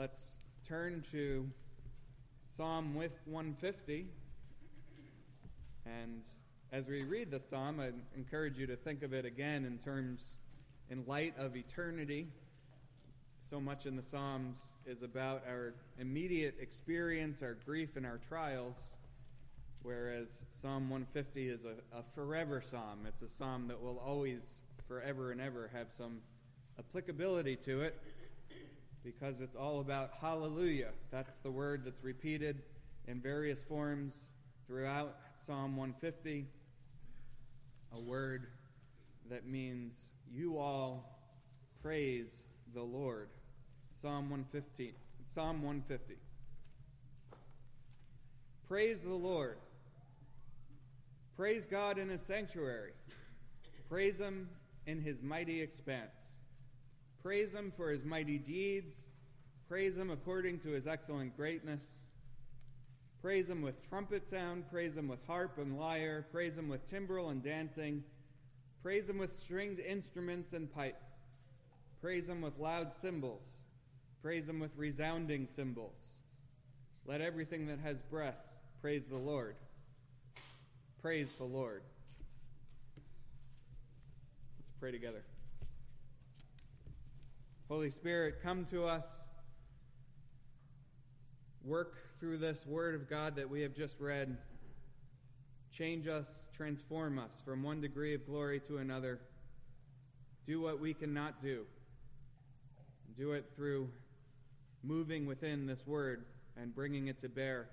let's turn to Psalm 150. And as we read the psalm, I encourage you to think of it again in terms, in light of eternity. So much in the Psalms is about our immediate experience, our grief, and our trials, whereas Psalm 150 is a, a forever psalm. It's a psalm that will always, forever and ever, have some applicability to it because it's all about hallelujah. That's the word that's repeated in various forms throughout Psalm 150, a word that means you all praise the Lord. Psalm 115. Psalm 150. Praise the Lord. Praise God in his sanctuary. Praise him in his mighty expanse. Praise him for his mighty deeds. Praise him according to his excellent greatness. Praise him with trumpet sound. Praise him with harp and lyre. Praise him with timbrel and dancing. Praise him with stringed instruments and pipe. Praise him with loud cymbals. Praise him with resounding cymbals. Let everything that has breath praise the Lord. Praise the Lord. Let's pray together. Holy Spirit, come to us. Work through this word of God that we have just read. Change us, transform us from one degree of glory to another. Do what we cannot do. Do it through moving within this word and bringing it to bear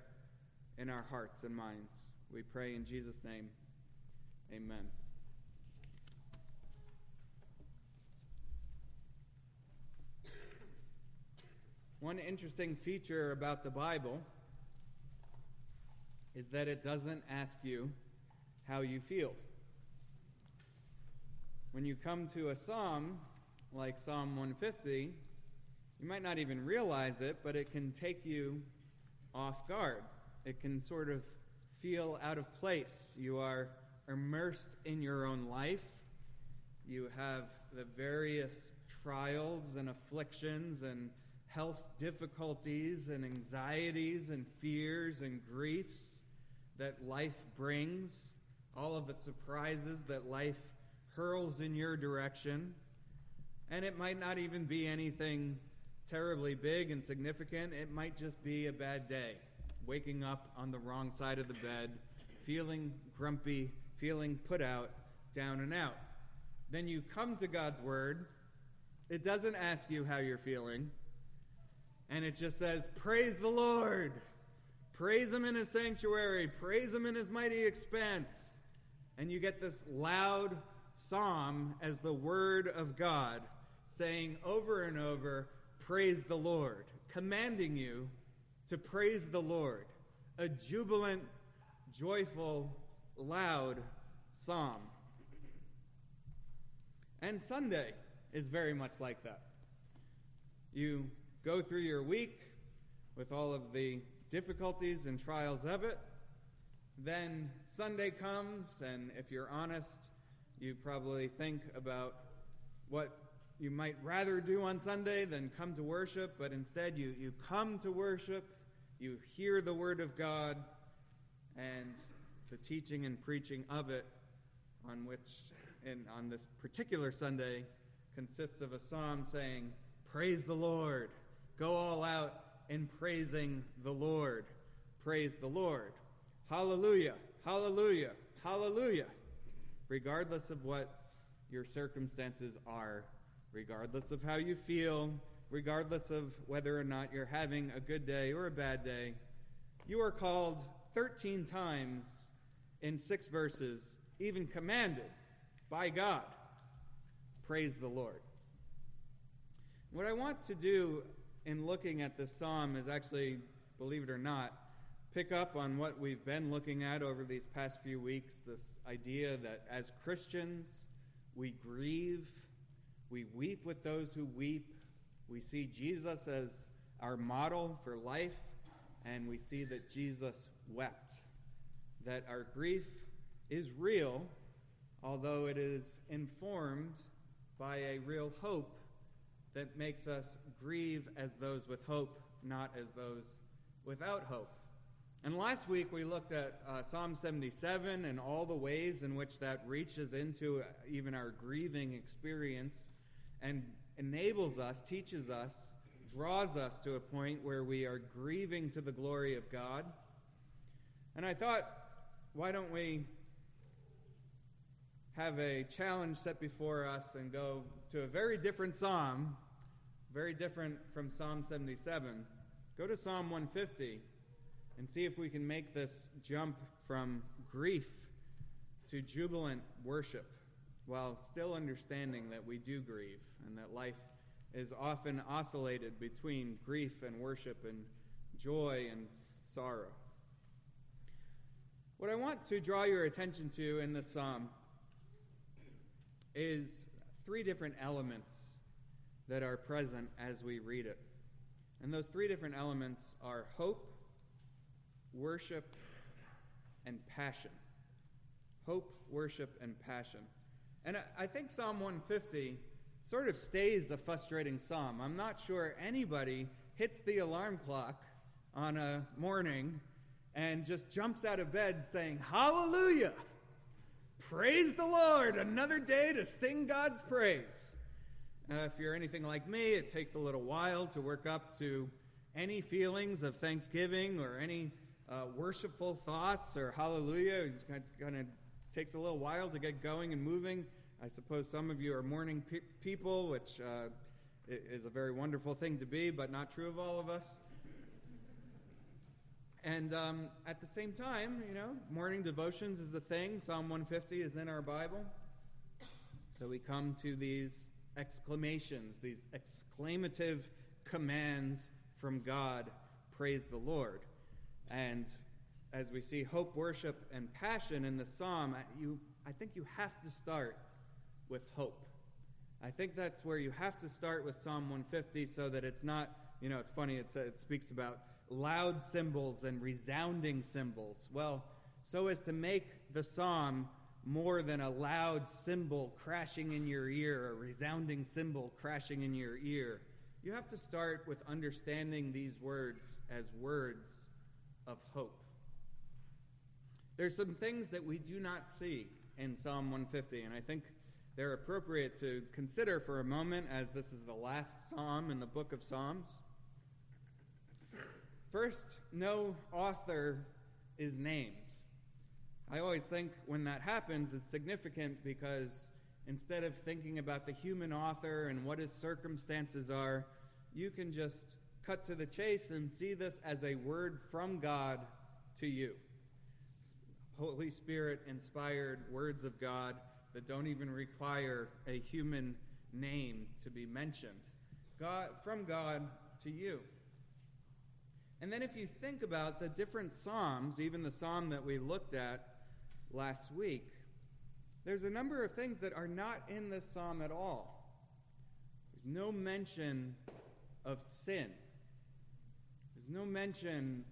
in our hearts and minds. We pray in Jesus' name. Amen. One interesting feature about the Bible is that it doesn't ask you how you feel. When you come to a psalm like Psalm 150, you might not even realize it, but it can take you off guard. It can sort of feel out of place. You are immersed in your own life. You have the various trials and afflictions and health difficulties and anxieties and fears and griefs that life brings, all of the surprises that life hurls in your direction. And it might not even be anything terribly big and significant. It might just be a bad day, waking up on the wrong side of the bed, feeling grumpy, feeling put out, down and out. Then you come to God's Word. It doesn't ask you how you're feeling and it just says, Praise the Lord. Praise him in his sanctuary. Praise him in his mighty expanse. And you get this loud psalm as the word of God saying over and over, Praise the Lord, commanding you to praise the Lord. A jubilant, joyful, loud psalm. And Sunday is very much like that. You go through your week with all of the difficulties and trials of it. Then Sunday comes, and if you're honest, you probably think about what you might rather do on Sunday than come to worship, but instead you, you come to worship, you hear the Word of God, and the teaching and preaching of it, on which, in, on this particular Sunday, consists of a psalm saying, Praise the Lord. Go all out in praising the Lord. Praise the Lord. Hallelujah. Hallelujah. Hallelujah. Regardless of what your circumstances are, regardless of how you feel, regardless of whether or not you're having a good day or a bad day, you are called 13 times in six verses, even commanded by God. Praise the Lord. What I want to do in looking at this psalm is actually, believe it or not, pick up on what we've been looking at over these past few weeks this idea that as Christians, we grieve, we weep with those who weep, we see Jesus as our model for life, and we see that Jesus wept. That our grief is real, although it is informed by a real hope that makes us grieve as those with hope, not as those without hope. And last week we looked at uh, Psalm 77 and all the ways in which that reaches into even our grieving experience and enables us, teaches us, draws us to a point where we are grieving to the glory of God. And I thought, why don't we have a challenge set before us and go to a very different psalm, very different from Psalm 77. Go to Psalm 150 and see if we can make this jump from grief to jubilant worship while still understanding that we do grieve and that life is often oscillated between grief and worship and joy and sorrow. What I want to draw your attention to in this psalm is three different elements that are present as we read it. And those three different elements are hope, worship, and passion. Hope, worship, and passion. And I think Psalm 150 sort of stays a frustrating psalm. I'm not sure anybody hits the alarm clock on a morning and just jumps out of bed saying, Hallelujah! Praise the Lord! Another day to sing God's praise. Uh, if you're anything like me, it takes a little while to work up to any feelings of thanksgiving or any uh, worshipful thoughts or hallelujah. It kind of takes a little while to get going and moving. I suppose some of you are morning pe- people, which uh, is a very wonderful thing to be, but not true of all of us. And um, at the same time, you know, morning devotions is a thing. Psalm 150 is in our Bible. So we come to these exclamations, these exclamative commands from God. Praise the Lord. And as we see hope, worship, and passion in the psalm, you, I think you have to start with hope. I think that's where you have to start with Psalm 150 so that it's not, you know, it's funny, it's, it speaks about loud cymbals and resounding cymbals. Well, so as to make the psalm more than a loud cymbal crashing in your ear, a resounding cymbal crashing in your ear. You have to start with understanding these words as words of hope. There's some things that we do not see in Psalm 150, and I think they're appropriate to consider for a moment as this is the last psalm in the book of Psalms. First, no author is named. I always think when that happens, it's significant because instead of thinking about the human author and what his circumstances are, you can just cut to the chase and see this as a word from God to you. Holy Spirit inspired words of God that don't even require a human name to be mentioned. God from God to you. And then if you think about the different psalms, even the psalm that we looked at last week, there's a number of things that are not in this psalm at all. There's no mention of sin. There's no mention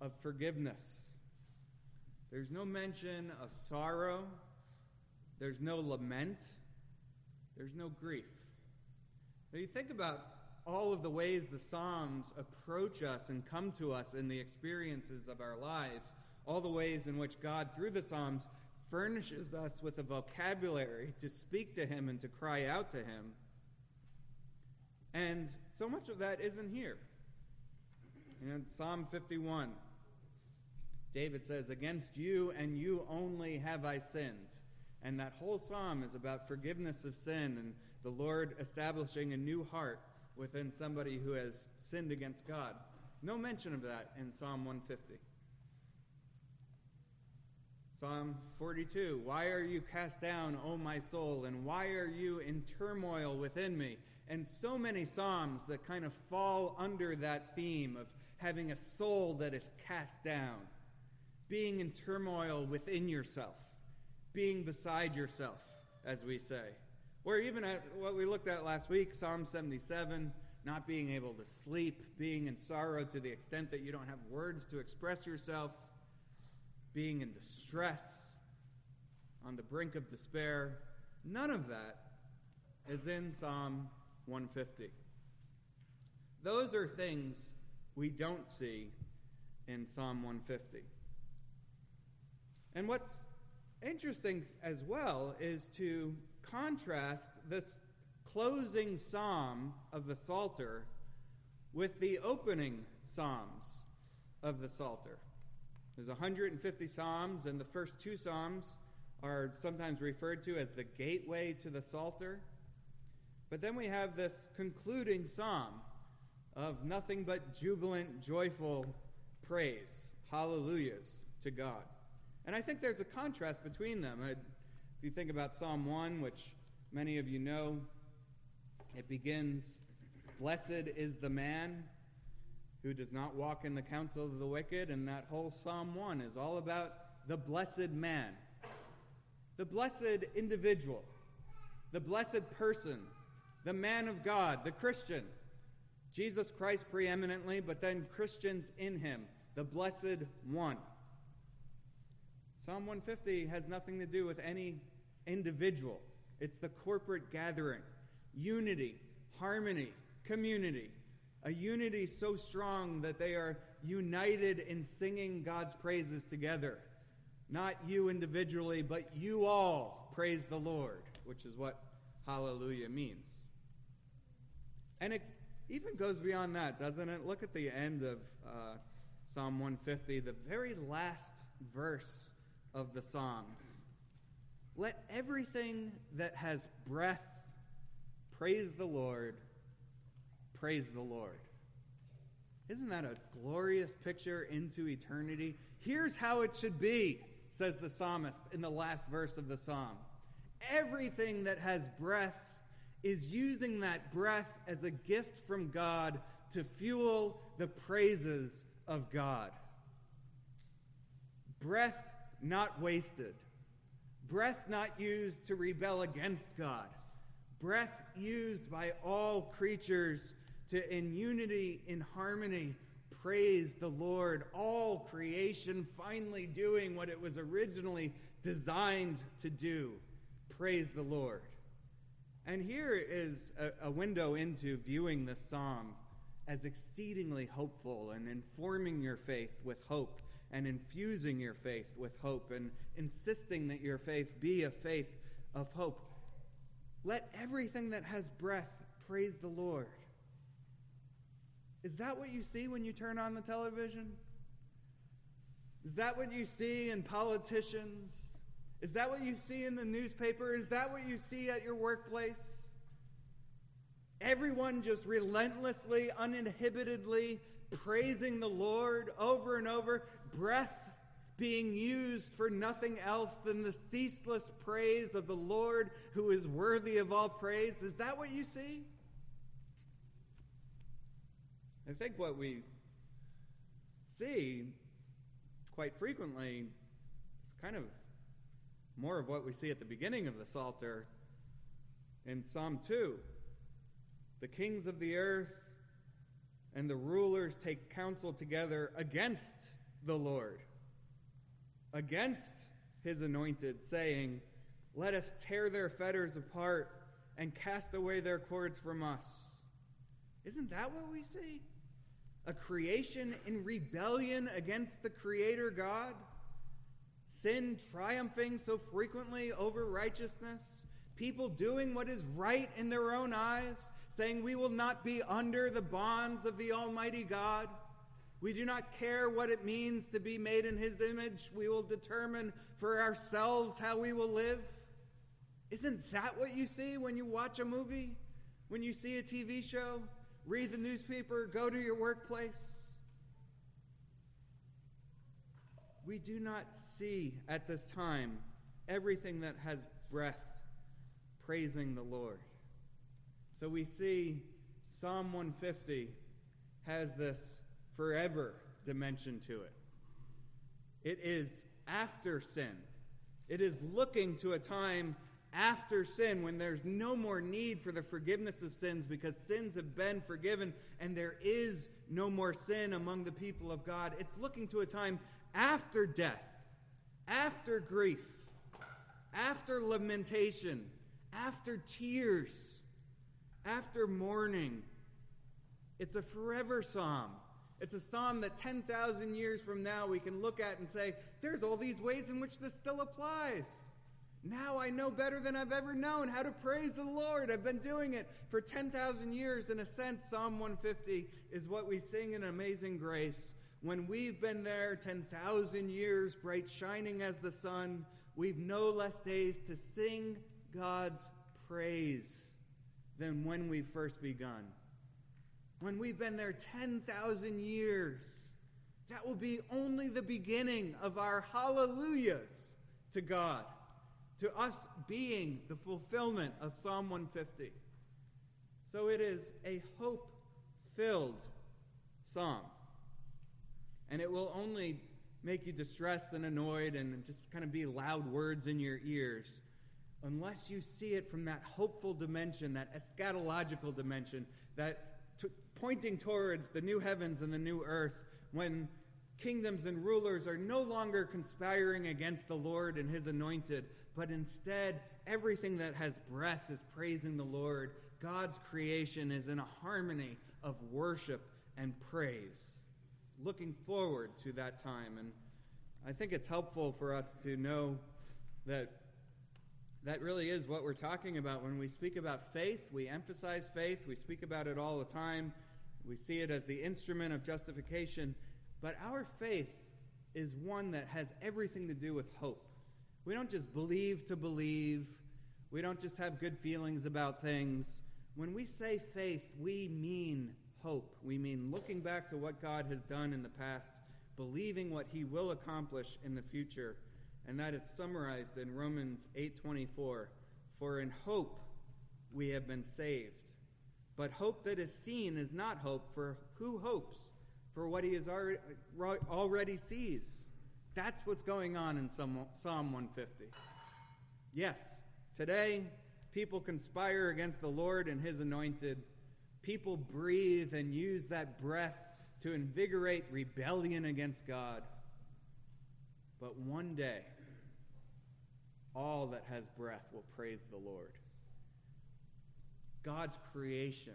of forgiveness. There's no mention of sorrow. There's no lament. There's no grief. Now you think about all of the ways the Psalms approach us and come to us in the experiences of our lives, all the ways in which God, through the Psalms, furnishes us with a vocabulary to speak to Him and to cry out to Him. And so much of that isn't here. In Psalm 51, David says, Against you and you only have I sinned. And that whole psalm is about forgiveness of sin and the Lord establishing a new heart within somebody who has sinned against God. No mention of that in Psalm 150. Psalm 42 Why are you cast down, O my soul, and why are you in turmoil within me? And so many Psalms that kind of fall under that theme of having a soul that is cast down, being in turmoil within yourself, being beside yourself, as we say. Or even at what we looked at last week, Psalm 77, not being able to sleep, being in sorrow to the extent that you don't have words to express yourself, being in distress, on the brink of despair. None of that is in Psalm 150. Those are things we don't see in Psalm 150. And what's interesting as well is to contrast this closing psalm of the Psalter with the opening psalms of the Psalter. There's 150 psalms, and the first two psalms are sometimes referred to as the gateway to the Psalter. But then we have this concluding psalm of nothing but jubilant, joyful praise, hallelujahs to God. And I think there's a contrast between them. If you think about Psalm 1, which many of you know, it begins Blessed is the man who does not walk in the counsel of the wicked, and that whole Psalm 1 is all about the blessed man, the blessed individual, the blessed person, the man of God, the Christian. Jesus Christ preeminently, but then Christians in him, the blessed one. Psalm 150 has nothing to do with any individual, it's the corporate gathering, unity, harmony, community. A unity so strong that they are united in singing God's praises together. Not you individually, but you all praise the Lord, which is what hallelujah means. And it even goes beyond that, doesn't it? Look at the end of uh, Psalm 150, the very last verse of the Psalms. Let everything that has breath praise the Lord. Praise the Lord. Isn't that a glorious picture into eternity? Here's how it should be, says the psalmist in the last verse of the psalm. Everything that has breath is using that breath as a gift from God to fuel the praises of God. Breath not wasted. Breath not used to rebel against God. Breath used by all creatures to, in unity, in harmony, praise the Lord. All creation finally doing what it was originally designed to do. Praise the Lord. And here is a, a window into viewing the psalm as exceedingly hopeful and informing your faith with hope and infusing your faith with hope and insisting that your faith be a faith of hope. Let everything that has breath praise the Lord. Is that what you see when you turn on the television? Is that what you see in politicians? Is that what you see in the newspaper? Is that what you see at your workplace? Everyone just relentlessly, uninhibitedly praising the Lord over and over, breath being used for nothing else than the ceaseless praise of the Lord who is worthy of all praise. Is that what you see? I think what we see quite frequently is kind of more of what we see at the beginning of the Psalter in Psalm 2. The kings of the earth and the rulers take counsel together against the Lord, against his anointed, saying, Let us tear their fetters apart and cast away their cords from us. Isn't that what we see? A creation in rebellion against the Creator God? Sin triumphing so frequently over righteousness? People doing what is right in their own eyes? saying we will not be under the bonds of the Almighty God. We do not care what it means to be made in His image. We will determine for ourselves how we will live. Isn't that what you see when you watch a movie? When you see a TV show? Read the newspaper? Go to your workplace? We do not see at this time everything that has breath praising the Lord. So we see Psalm 150 has this forever dimension to it. It is after sin. It is looking to a time after sin when there's no more need for the forgiveness of sins because sins have been forgiven and there is no more sin among the people of God. It's looking to a time after death, after grief, after lamentation, after tears after mourning. It's a forever psalm. It's a psalm that 10,000 years from now we can look at and say, there's all these ways in which this still applies. Now I know better than I've ever known how to praise the Lord. I've been doing it for 10,000 years. In a sense, Psalm 150 is what we sing in Amazing Grace. When we've been there 10,000 years, bright shining as the sun, we've no less days to sing God's praise than when we first begun. When we've been there 10,000 years, that will be only the beginning of our hallelujahs to God to us being the fulfillment of Psalm 150. So it is a hope filled psalm. And it will only make you distressed and annoyed and just kind of be loud words in your ears unless you see it from that hopeful dimension, that eschatological dimension, that t- pointing towards the new heavens and the new earth when kingdoms and rulers are no longer conspiring against the Lord and his anointed, but instead everything that has breath is praising the Lord. God's creation is in a harmony of worship and praise. Looking forward to that time. And I think it's helpful for us to know that that really is what we're talking about. When we speak about faith, we emphasize faith, we speak about it all the time, we see it as the instrument of justification. But our faith is one that has everything to do with hope. We don't just believe to believe. We don't just have good feelings about things. When we say faith, we mean hope. We mean looking back to what God has done in the past, believing what he will accomplish in the future. And that is summarized in Romans 8:24. For in hope we have been saved. But hope that is seen is not hope, for who hopes for what he has already, already sees? That's what's going on in Psalm 150. Yes, today people conspire against the Lord and his anointed. People breathe and use that breath to invigorate rebellion against God. But one day, all that has breath will praise the Lord. God's creation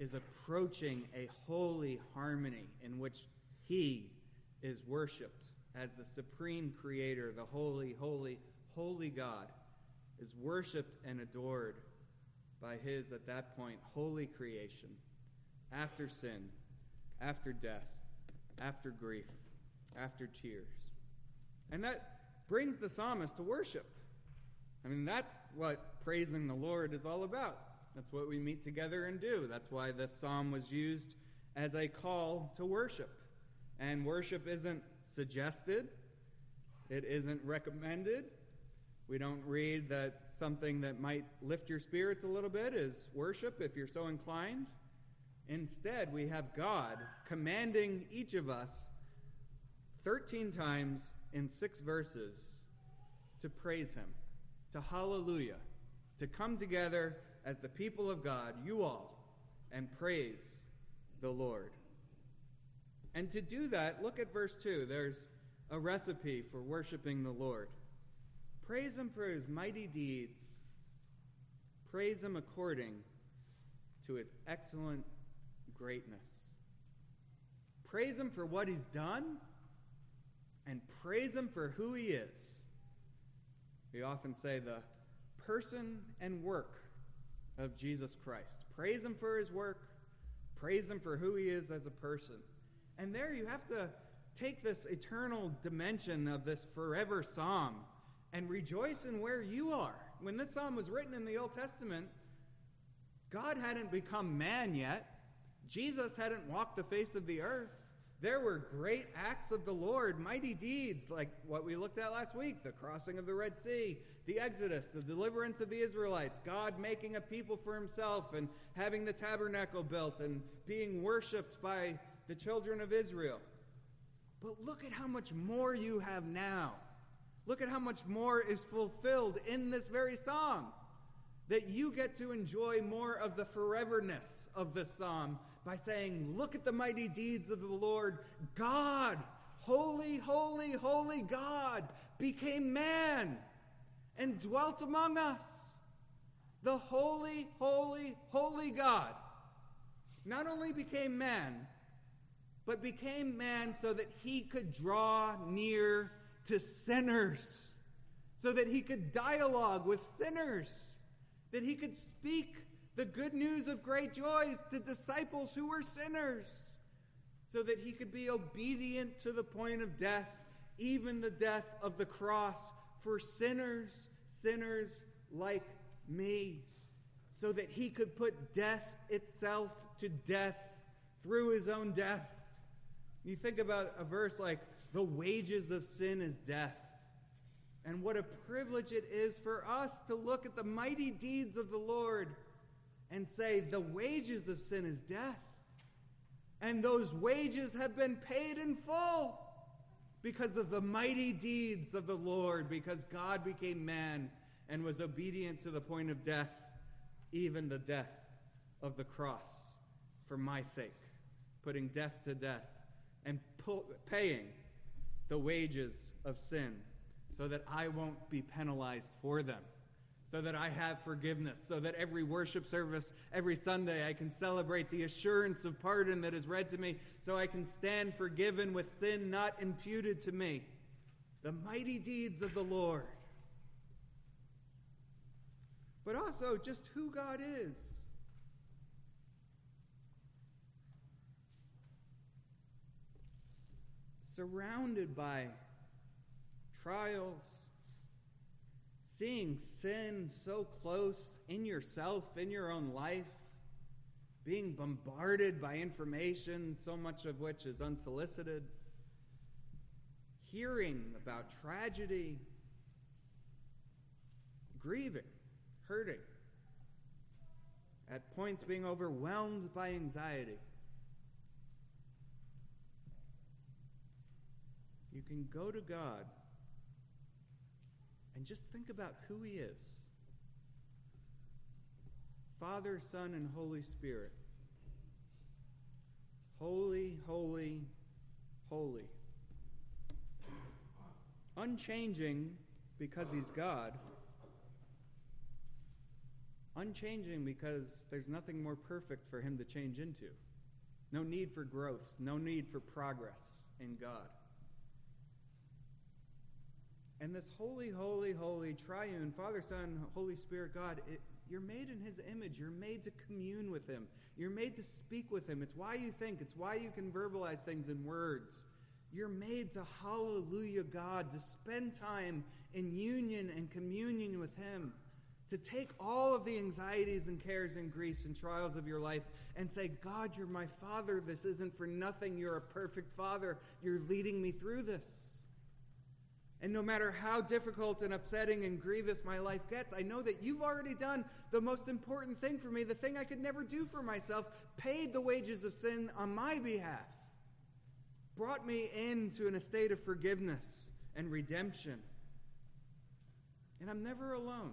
is approaching a holy harmony in which He is worshiped as the supreme creator, the holy, holy, holy God, is worshiped and adored by his, at that point, holy creation, after sin, after death, after grief, after tears. And that brings the psalmist to worship. I mean, that's what praising the Lord is all about. That's what we meet together and do. That's why this psalm was used as a call to worship. And worship isn't suggested, it isn't recommended. We don't read that something that might lift your spirits a little bit is worship if you're so inclined. Instead, we have God commanding each of us 13 times in six verses to praise Him, to hallelujah, to come together as the people of God, you all, and praise the Lord. And to do that, look at verse 2. There's a recipe for worshiping the Lord. Praise him for his mighty deeds. Praise him according to his excellent greatness. Praise him for what he's done, and praise him for who he is. We often say the person and work of Jesus Christ. Praise him for his work, praise him for who he is as a person. And there you have to take this eternal dimension of this forever psalm and rejoice in where you are. When this psalm was written in the Old Testament, God hadn't become man yet. Jesus hadn't walked the face of the earth. There were great acts of the Lord, mighty deeds like what we looked at last week the crossing of the Red Sea, the Exodus, the deliverance of the Israelites, God making a people for himself and having the tabernacle built and being worshiped by the children of Israel. But look at how much more you have now. Look at how much more is fulfilled in this very psalm. That you get to enjoy more of the foreverness of this psalm by saying, Look at the mighty deeds of the Lord. God, holy, holy, holy God, became man and dwelt among us. the holy, holy, holy God, not only became man, but became man so that he could draw near to sinners, so that he could dialogue with sinners, that he could speak the good news of great joys to disciples who were sinners, so that he could be obedient to the point of death, even the death of the cross for sinners, sinners like me, so that he could put death itself to death through his own death. You think about a verse like, the wages of sin is death. And what a privilege it is for us to look at the mighty deeds of the Lord and say, the wages of sin is death. And those wages have been paid in full because of the mighty deeds of the Lord, because God became man and was obedient to the point of death, even the death of the cross for my sake, putting death to death and paying the wages of sin so that I won't be penalized for them, so that I have forgiveness, so that every worship service, every Sunday, I can celebrate the assurance of pardon that is read to me, so I can stand forgiven with sin not imputed to me. The mighty deeds of the Lord. But also just who God is. Surrounded by trials, seeing sin so close in yourself, in your own life, being bombarded by information, so much of which is unsolicited, hearing about tragedy, grieving, hurting, at points being overwhelmed by anxiety. You can go to God and just think about who He is Father, Son, and Holy Spirit. Holy, holy, holy. Unchanging because He's God. Unchanging because there's nothing more perfect for Him to change into. No need for growth, no need for progress in God. And this holy, holy, holy, triune, Father, Son, Holy Spirit, God, it, you're made in His image. You're made to commune with Him. You're made to speak with Him. It's why you think, it's why you can verbalize things in words. You're made to hallelujah God, to spend time in union and communion with Him, to take all of the anxieties and cares and griefs and trials of your life and say, God, you're my Father. This isn't for nothing. You're a perfect Father. You're leading me through this. And no matter how difficult and upsetting and grievous my life gets, I know that you've already done the most important thing for me, the thing I could never do for myself, paid the wages of sin on my behalf, brought me into an estate of forgiveness and redemption. And I'm never alone.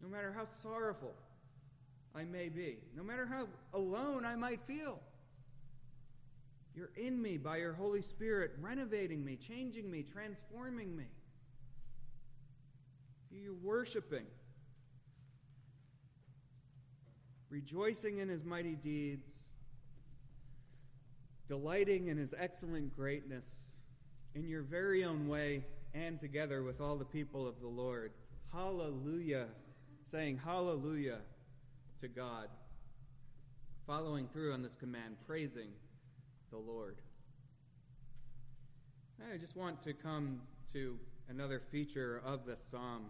No matter how sorrowful I may be, no matter how alone I might feel. You're in me by your Holy Spirit, renovating me, changing me, transforming me. You're worshiping, rejoicing in his mighty deeds, delighting in his excellent greatness in your very own way and together with all the people of the Lord. Hallelujah, saying hallelujah to God, following through on this command, praising the Lord. I just want to come to another feature of the psalm,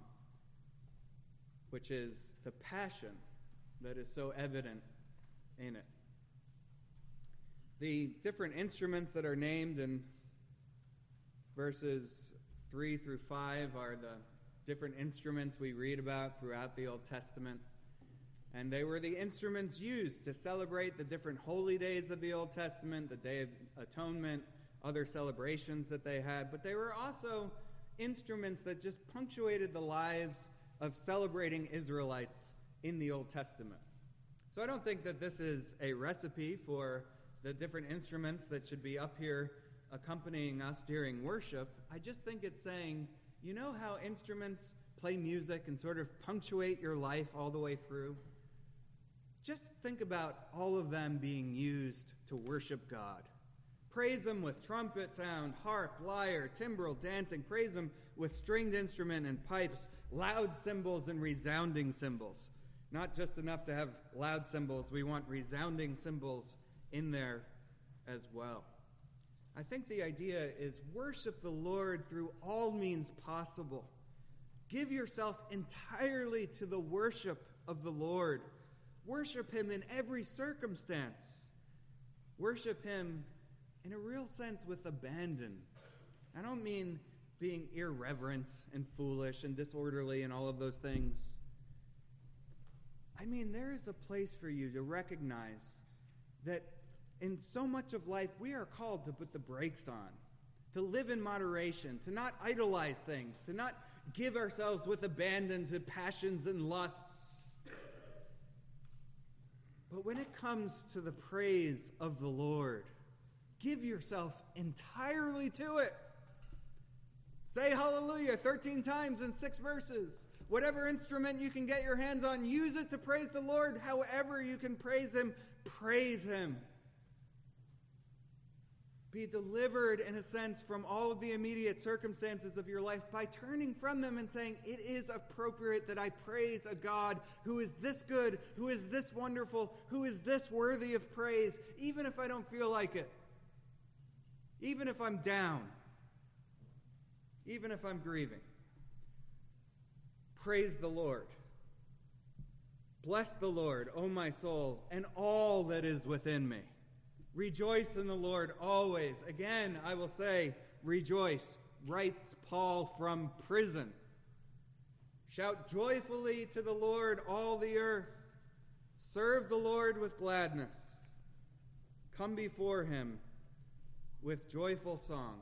which is the passion that is so evident in it. The different instruments that are named in verses 3 through 5 are the different instruments we read about throughout the Old Testament. And they were the instruments used to celebrate the different holy days of the Old Testament, the Day of Atonement, other celebrations that they had. But they were also instruments that just punctuated the lives of celebrating Israelites in the Old Testament. So I don't think that this is a recipe for the different instruments that should be up here accompanying us during worship. I just think it's saying, you know how instruments play music and sort of punctuate your life all the way through. Just think about all of them being used to worship God. Praise Him with trumpet sound, harp, lyre, timbrel, dancing. Praise Him with stringed instrument and pipes, loud cymbals and resounding cymbals. Not just enough to have loud cymbals, we want resounding cymbals in there as well. I think the idea is worship the Lord through all means possible. Give yourself entirely to the worship of the Lord. Worship Him in every circumstance. Worship Him in a real sense with abandon. I don't mean being irreverent and foolish and disorderly and all of those things. I mean, there is a place for you to recognize that in so much of life, we are called to put the brakes on, to live in moderation, to not idolize things, to not give ourselves with abandon to passions and lusts. But when it comes to the praise of the Lord, give yourself entirely to it. Say hallelujah 13 times in six verses. Whatever instrument you can get your hands on, use it to praise the Lord. However, you can praise Him, praise Him be delivered, in a sense, from all of the immediate circumstances of your life by turning from them and saying, It is appropriate that I praise a God who is this good, who is this wonderful, who is this worthy of praise, even if I don't feel like it, even if I'm down, even if I'm grieving. Praise the Lord. Bless the Lord, O my soul, and all that is within me. Rejoice in the Lord always. Again, I will say, rejoice, writes Paul from prison. Shout joyfully to the Lord, all the earth. Serve the Lord with gladness. Come before him with joyful song.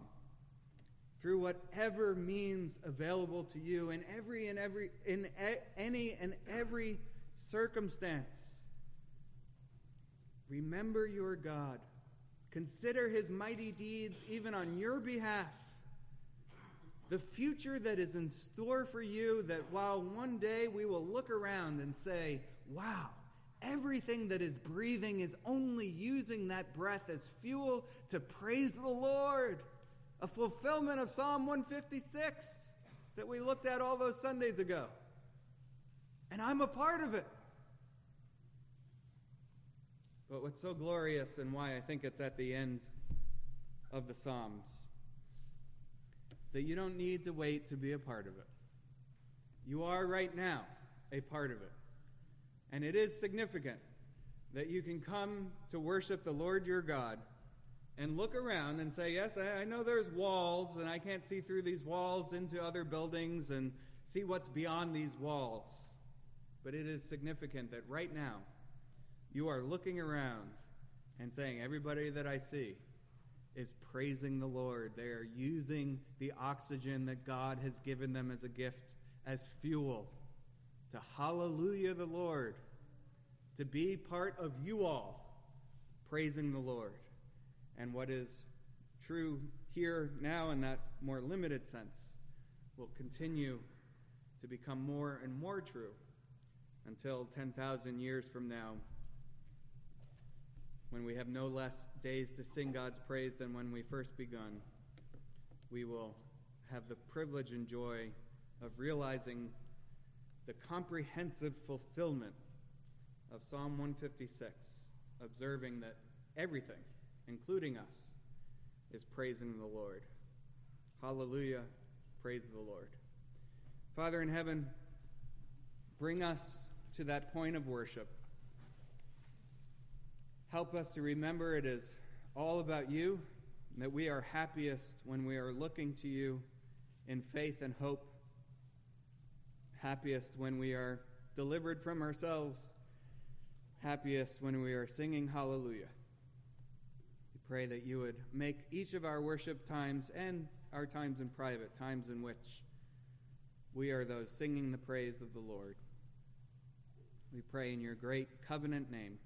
Through whatever means available to you in every and every in any and every circumstance Remember your God. Consider his mighty deeds even on your behalf. The future that is in store for you, that while one day we will look around and say, wow, everything that is breathing is only using that breath as fuel to praise the Lord. A fulfillment of Psalm 156 that we looked at all those Sundays ago. And I'm a part of it. But what's so glorious and why I think it's at the end of the Psalms is that you don't need to wait to be a part of it. You are right now a part of it. And it is significant that you can come to worship the Lord your God and look around and say, Yes, I know there's walls, and I can't see through these walls into other buildings and see what's beyond these walls. But it is significant that right now, you are looking around and saying, Everybody that I see is praising the Lord. They are using the oxygen that God has given them as a gift, as fuel, to hallelujah the Lord, to be part of you all praising the Lord. And what is true here now in that more limited sense will continue to become more and more true until 10,000 years from now when we have no less days to sing God's praise than when we first begun, we will have the privilege and joy of realizing the comprehensive fulfillment of Psalm 156, observing that everything, including us, is praising the Lord. Hallelujah. Praise the Lord. Father in heaven, bring us to that point of worship Help us to remember it is all about you, and that we are happiest when we are looking to you in faith and hope, happiest when we are delivered from ourselves, happiest when we are singing hallelujah. We pray that you would make each of our worship times and our times in private, times in which we are those singing the praise of the Lord. We pray in your great covenant name.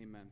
Amen.